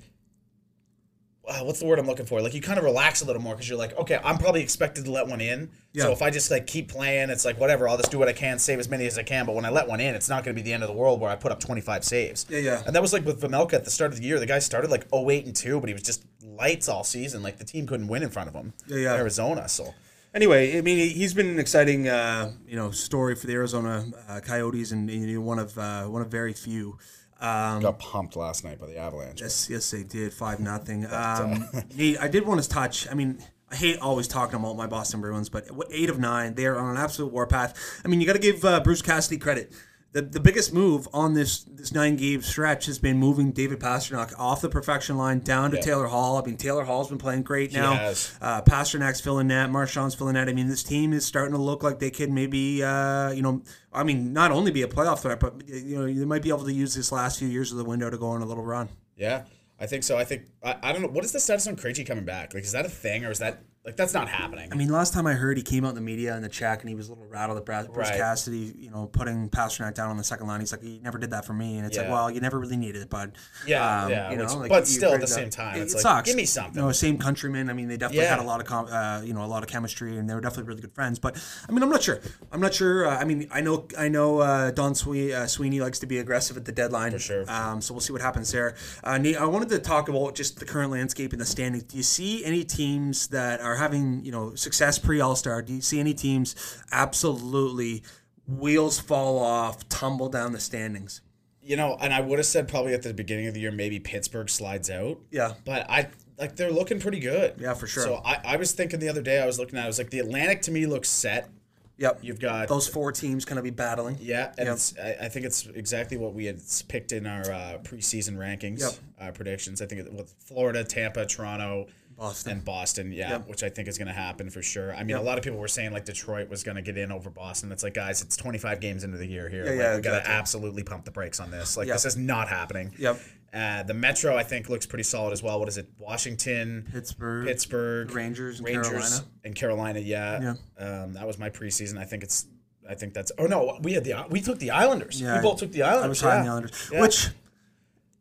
uh, what's the word I'm looking for? Like, you kind of relax a little more because you're like, okay, I'm probably expected to let one in. Yeah. So if I just, like, keep playing, it's like, whatever, I'll just do what I can, save as many as I can. But when I let one in, it's not going to be the end of the world where I put up 25 saves. Yeah, yeah. And that was like with Vamelka at the start of the year. The guy started like 08 and 2, but he was just lights all season. Like the team couldn't win in front of him. Yeah, yeah. Arizona. So Anyway, I mean, he's been an exciting, uh, you know, story for the Arizona uh, Coyotes, and, and, you know, one of uh, one of very few. Um, got pumped last night by the Avalanche. yes, yes, they did five nothing. Um, Nate, I did want to touch. I mean, I hate always talking about my Boston Bruins, but what- eight of nine, they are on an absolute warpath. I mean, you got to give uh, Bruce Cassidy credit. The, the biggest move on this this nine game stretch has been moving David Pastrnak off the perfection line down to Taylor Hall. I mean, Taylor Hall's been playing great now. has. Uh, Pastrnak's filling net. Marchand's filling net. I mean, this team is starting to look like they could maybe, uh, you know, I mean, not only be a playoff threat, but you know, they might be able to use this last few years of the window to go on a little run. Yeah, I think so. I think I, I don't know what is the status on Krejci coming back. Like, is that a thing or is that Like that's not happening. I mean, last time I heard, he came out in the media in the check, and he was a little rattled at Bruce Right. Cassidy, you know, putting Pastrnak down on the second line. He's like, he never did that for me, and it's like, well, you never really needed it, bud. Yeah, yeah, You know, which- like, but still at the same time, it, it's it like, sucks. give me something. You know, same countrymen. I mean, they definitely Yeah. had a lot of, com- uh, you know, a lot of chemistry, and they were definitely really good friends. But I mean, I'm not sure. I'm not sure. Uh, I mean, I know, I know, uh, Don Sweeney, uh, Sweeney likes to be aggressive at the deadline. For sure. Um, so we'll see what happens there. Uh, Nate, I wanted to talk about just the current landscape in the standings. Do you see any teams that are having you know success pre All Star? Do you see any teams absolutely wheels fall off, tumble down the standings? you know, and I would have said probably at the beginning of the year maybe Pittsburgh slides out. Yeah. But I like they're looking pretty good. Yeah, for sure. So I, I was thinking the other day I was looking at it, I was like the Atlantic to me looks set. Yep. You've got those four teams going to be battling. Yeah, and Yep. it's, I, I think it's exactly what we had picked in our uh, preseason rankings Yep. uh, predictions. I think it, with Florida, Tampa, Toronto, Boston. and Boston. Yeah, Yep. which I think is going to happen for sure. I mean, a lot of people were saying like Detroit was going to get in over Boston. It's like guys, it's 25 games into the year here. Yeah, like, yeah, we got to absolutely pump the brakes on this. Like Yep. this is not happening. Yep. Uh, the Metro, I think, looks pretty solid as well. What is it? Washington, Pittsburgh, Pittsburgh, Rangers, and Rangers, Carolina. and Carolina. Yeah, Um, that was my preseason. I think it's. I think that's. Oh no, we had the we took the Islanders. Yeah, we both took the Islanders. I was on the. Islanders, Yeah. which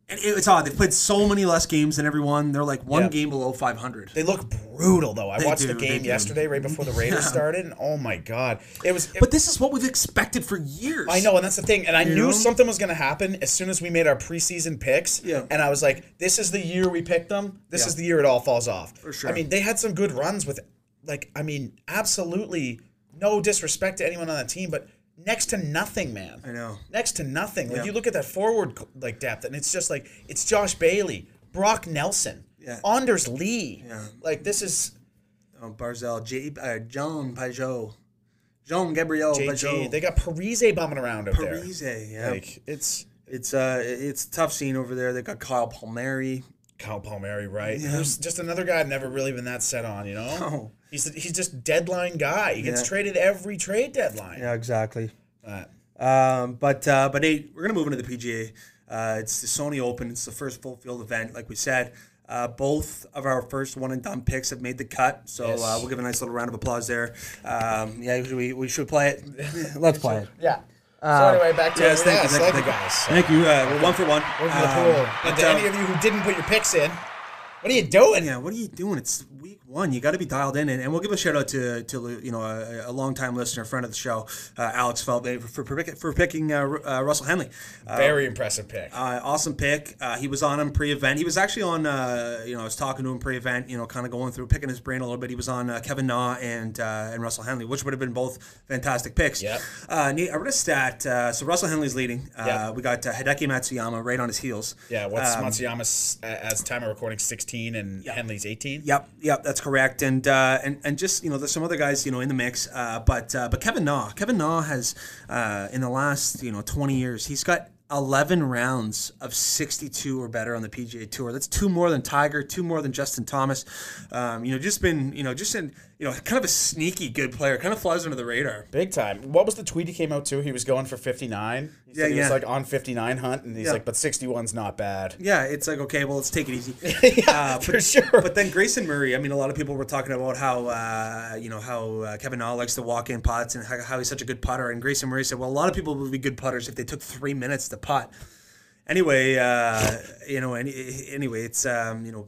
and it- it's odd. They've played so many less games than everyone. They're like one Yeah. game below 500. They look brutal though. I They watched do, the they game do. yesterday, right before the Raiders started, and oh my god, it was. But this is what we've expected for years. I know, and that's the thing. And I knew know? something was going to happen as soon as we made our preseason picks. Yeah. And I was like, this is the year we picked them. This Yeah. is the year it all falls off. For sure. I mean, they had some good runs with, like, I mean, absolutely no disrespect to anyone on that team, but next to nothing, man. I know. Next to nothing. Like, Yeah. you look at that forward, like, depth, and it's just like, it's Josh Bailey, Brock Nelson, Yeah. Anders Lee. Yeah. Like, this is Oh, Barzal, J, uh, John Pageau, Jean Gabriel JG. Pageau, They got Parise bumming around out there. Parise. Yeah, Like, it's. it's uh, it's a tough scene over there. They got Kyle Palmieri. Kyle Palmieri, right? Who's just another guy I've never really been that set on, you know? No. He's he's just deadline guy. He gets Yeah. traded every trade deadline. Yeah, exactly. Uh, Um, but uh, but hey, we're gonna move into the PGA. Uh, it's the Sony Open. It's the first full field event, like we said. Uh, both of our first one and done picks have made the cut, so Yes. uh, we'll give a nice little round of applause there. Um, yeah, we, we should play it. Let's play it. yeah. so anyway, back to Yes, thank you, yes, thank you, thank you guys. Thank you. Uh, we're one for one. Over the Um, pool. And but, to uh, any of you who didn't put your picks in, what are you doing? Yeah, what are you doing? It's week one. You got to be dialed in, and, and we'll give a shout out to to you know a, a longtime listener, friend of the show, uh, Alex Feldman for for, pick- for picking uh, uh, Russell Henley. Uh, Very impressive pick. uh, awesome pick. Uh, he was on him pre-event. He was actually on. Uh, you know, I was talking to him pre-event. You know, kind of going through, picking his brain a little bit. He was on uh, Kevin Na and uh, and Russell Henley, which would have been both fantastic picks. Yeah. Uh, I read a stat. Uh, so Russell Henley's leading. Uh, Yep. We got uh, Hideki Matsuyama right on his heels. yeah, what's um, Matsuyama's as time of recording 16 and Henley's 18? Yep, yep, that's correct. And uh, and and just you know, there's some other guys you know in the mix. Uh, but uh, but Kevin Na, Kevin Na has uh, in the last you know 20 years, he's got 11 rounds of 62 or better on the PGA Tour. That's two more than Tiger, two more than Justin Thomas. Um, you know, just been you know just in you know kind of a sneaky good player, kind of flies under the radar. Big time. What was the tweet he came out to? He was going for 59. He said Yeah, he was like on 59 hunt, and he's Yeah. like, but 61's not bad. Yeah, it's like okay, well, let's take it easy. yeah, for sure. But then Grayson Murray, I mean, a lot of people were talking about how uh, you know how uh, Kevin Na likes to walk in pots and how, how he's such a good putter. And Grayson Murray said, well, a lot of people would be good putters if they took three minutes to putt. Anyway, uh, you know, any, anyway, it's um, you know.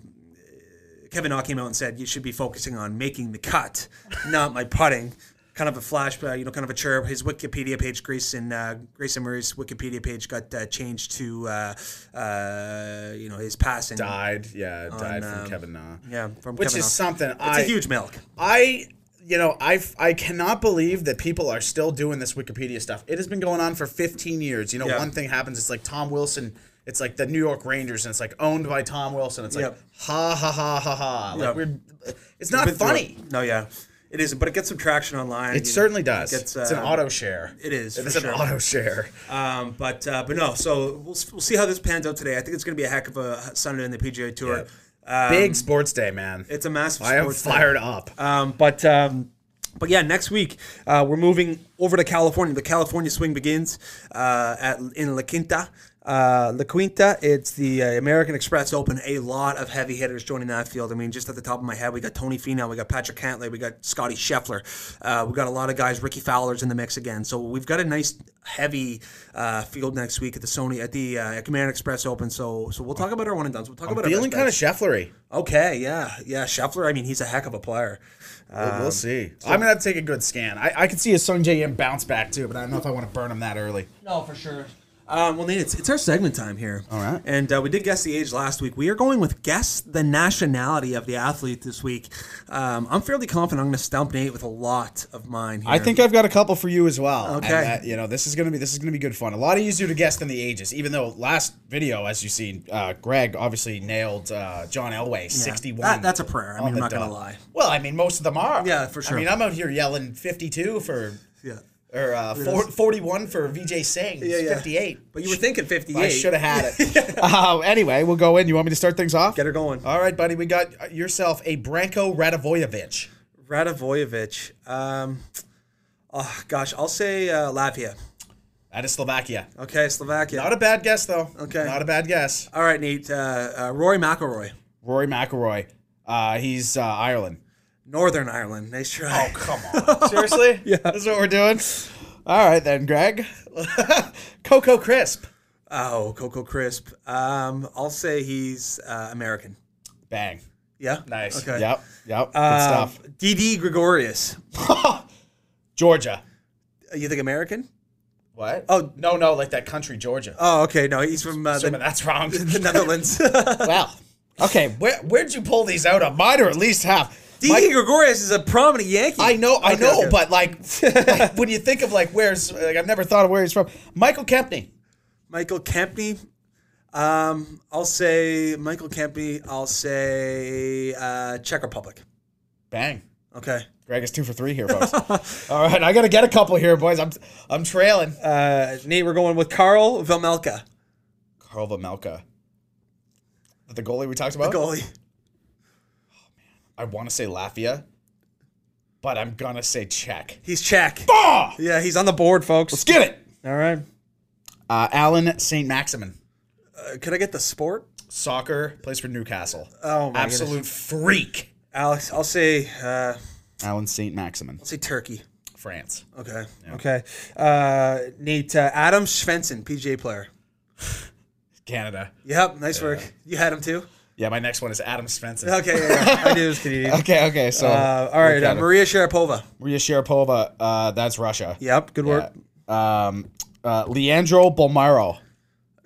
Kevin Na came out and said you should be focusing on making the cut, not my putting. Kind of a flash, uh, you know, kind of a chirp. His Wikipedia page, Grayson uh, Grayson Murray's Wikipedia page got uh, changed to, uh, uh, you know, his passing. died. Yeah, died um, from Kevin Na. Yeah, from Which Kevin is Na. something It's I a huge milk. I you know I I cannot believe that people are still doing this Wikipedia stuff. It has been going on for 15 years. You know, Yeah. one thing happens. It's like Tom Wilson. It's like the New York Rangers, and it's like owned by Tom Wilson. It's like Yep. ha ha ha ha ha. Like Yep. we're, it's not funny. it. No, yeah, it isn't. But it gets some traction online. It you know, certainly does. gets, it's an uh, auto share. it is, It's an sure. auto share. Um, but uh, but no. So we'll, we'll see how this pans out today. I think it's going to be a heck of a Sunday in the PGA Tour. Um, Big sports day, man. It's a massive. I am sports day. fired up. Um, but um, but yeah, next week uh, we're moving over to California. The California swing begins uh, at in La Quinta. Uh, La Quinta, it's the uh, American Express Open. A lot of heavy hitters joining that field. I mean, just at the top of my head, we got Tony Finau, we got Patrick Cantlay, we got Scotty Scheffler. Uh, we got a lot of guys. Rickie Fowler's in the mix again. So we've got a nice heavy uh, field next week at the Sony at the uh, American Express Open. So so we'll talk about our one and done. We'll talk about our Feeling kind of bets. Schefflery. okay. Yeah, yeah. Scheffler. I mean, he's a heck of a player. We'll, we'll see. I'm gonna have to take a good scan. I, I could see a Sungjae Im bounce back too, but I don't know if I want to burn him that early. No, for sure. Um, well, Nate, it's, it's our segment time here. All right. And uh, we did guess the age last week. We are going with guess the nationality of the athlete this week. Um, I'm fairly confident I'm going to stump Nate with a lot of mine here. I think I've got a couple for you as well. Okay. And that, you know, this is gonna be this is gonna be good fun. A lot easier to guess than the ages. Even though last video, as you seen, uh, Greg obviously nailed uh, John Elway, sixty-one. That- that's a prayer. I mean, I'm not gonna lie. Well, I mean, most of them are. Yeah, for sure. I mean, I'm out here yelling fifty-two for Yeah. Or uh, four, 41 for Vijay Singh. Yeah, yeah. fifty-eight. But you were thinking 58. I should have had it. uh, anyway, we'll go in. You want me to start things off? Get her going. All right, buddy. We got yourself a Branko Radivojevic. Radivojevic. Um, oh, gosh. I'll say uh, Latvia. That is Slovakia. Okay, Slovakia. Not a bad guess, though. Okay. Not a bad guess. All right, Nate. Uh, uh, Rory McIlroy. Rory McIlroy. Uh, he's uh, Ireland. Northern Ireland. Nice try. Oh come on. Seriously? yeah. this is what we're doing? All right, then, Greg. Coco Crisp. Oh, Coco Crisp. Um, I'll say he's uh, American. Bang. Yeah. Nice. Okay. Yep. Yep. Good Um, stuff. Didi Gregorius. Georgia. Uh, You think American? What? Oh. no, no, like that country, Georgia. Oh, okay. No, he's from uh, Assuming the, that's wrong. the Netherlands. wow. okay. Where where'd you pull these out of? Mine or at least half. Mike- Gregorius is a prominent Yankee. I know, I Okay, know, okay. but like, like, when you think of like where's like I've never thought of where he's from. Michael Kempny. Michael Kempny. Um, I'll say Michael Kempny. I'll say uh, Czech Republic. Bang. Okay. Greg is two for three here, folks. All right, I gotta get a couple here, boys. I'm I'm trailing. Uh, Nate, we're going with Carl Velmelka, Carl Vamelka. The goalie we talked about. The goalie. I want to say Latvia, but I'm gonna say Czech. He's Czech. Ah! Yeah, he's on the board, folks. Let's get it. All right. Uh, Allan Saint-Maximin. Uh, could I get the sport? Soccer plays for Newcastle. Oh, my absolute freak. Alex, I'll say uh, Allan Saint-Maximin, I'll say Turkey. France. Okay. Okay. Uh, Nate uh, Adam Svensson, PGA player. Canada. Yep. Nice work. You had him too. Yeah, my next one is Adam Svensson. Okay. Yeah, yeah. I knew it was Canadian. Okay, okay. So, Uh, all right. Uh. Maria Sharapova. Maria Sharapova, uh, that's Russia. Yep. Good work. Yeah. Um, uh, Leandro Bolmaro,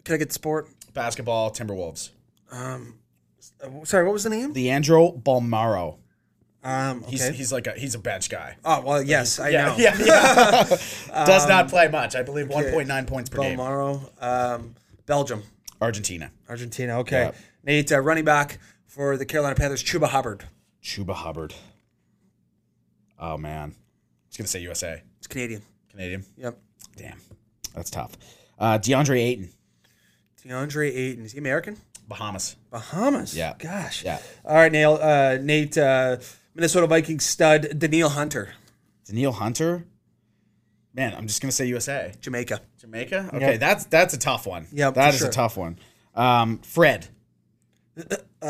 Can I get the sport? basketball, Timberwolves. Uh, sorry. What was the name? Leandro Bolmaro. Um. He's Okay. he's like a he's a bench guy. oh well. Yes, I yeah, know. yeah, yeah. Does not play much. I believe 1.9 points per game. Balmaro. Um. Belgium. Argentina. Argentina. Okay. Yep. Nate, uh, running back for the Carolina Panthers, Chuba Hubbard. Chuba Hubbard. Oh man, I was gonna say USA. It's Canadian. Canadian. Yep. Damn, that's tough. Uh, DeAndre Ayton, DeAndre Ayton. Is he American? Bahamas. Bahamas. Yeah. Gosh. Yeah. All right, Neil. Uh, Nate. Uh, Minnesota Vikings stud Danielle Hunter, Danielle Hunter. Man, I'm just gonna say USA. Jamaica. Jamaica. Okay, that's that's a tough one. Yep, that for is sure. a tough one. Um, Fred,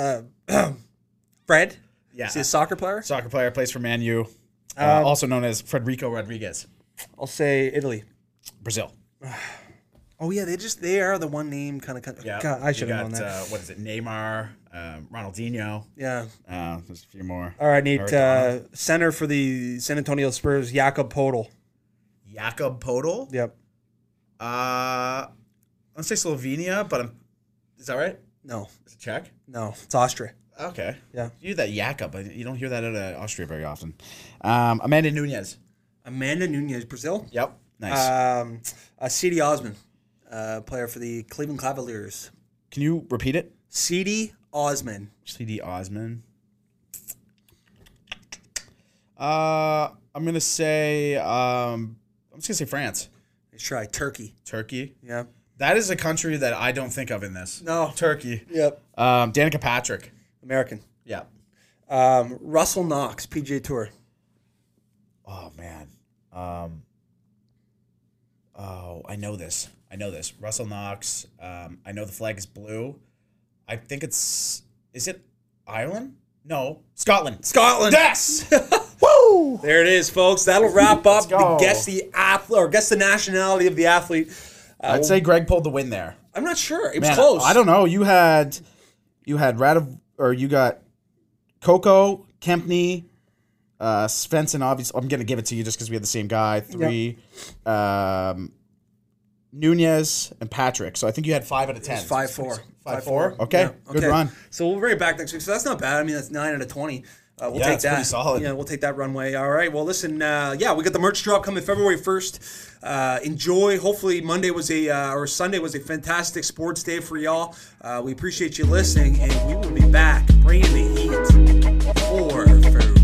Fred. Yeah. Is he a soccer player? soccer player, plays for Man U, uh, Um, also known as Federico Rodriguez, I'll say Italy. Brazil. Oh yeah, they just they are the one name kind of. country. Yeah, God, I You should have got, known that. Uh, what is it? Neymar, um, Ronaldinho. yeah. Uh, there's a few more. All right, Nate. Maradona. Uh, center for the San Antonio Spurs, Jakob Poeltl. Jakob Poeltl. Yep. Uh, let's say Slovenia, but I'm. Is that right? No, Is it Czech? no, it's Austria. Okay. Yeah. You hear that Jakob, but you don't hear that out of Austria very often. Um, Amanda Nunes. Amanda Nunes, Brazil. Yep. Nice. Um, uh, Cedi Osman, uh, player for the Cleveland Cavaliers. Can you repeat it? Cedi Osman. Cedi Osman. Uh, I'm gonna say. Um, Just gonna say France, Let's try Turkey. Turkey. Yeah. That is a country that I don't think of in this. No. Turkey. Yep. Um, Danica Patrick. American. Yeah. Um, Russell Knox, PGA Tour. Oh man. Um. Oh, I know this. I know this. Russell Knox. Um, I know the flag is blue. I think it's is it Ireland? No, Scotland. Scotland. Yes. Woo! There it is, folks. That'll wrap up the guess the athlete or guess the nationality of the athlete. I'd say Greg pulled the win there. I'm not sure. It was Man, close. I don't know. You had you had Radav or you got Coco, Kempny, uh, Svensson. Obviously, I'm gonna give it to you just because we had the same guy. Three, um, Nunes and Patrick. So I think you had five out of ten. Five four. Five four. Okay, good run. So we'll bring it back next week. So that's not bad. I mean, that's nine out of twenty. Uh, we'll Yeah, take that. pretty solid. Yeah, we'll take that runway. All right. Well, listen. Uh, yeah, we got the merch drop coming February first. Uh, enjoy. Hopefully, Monday was a uh, or Sunday was a fantastic sports day for y'all. Uh, we appreciate you listening, and we will be back bringing the heat for February.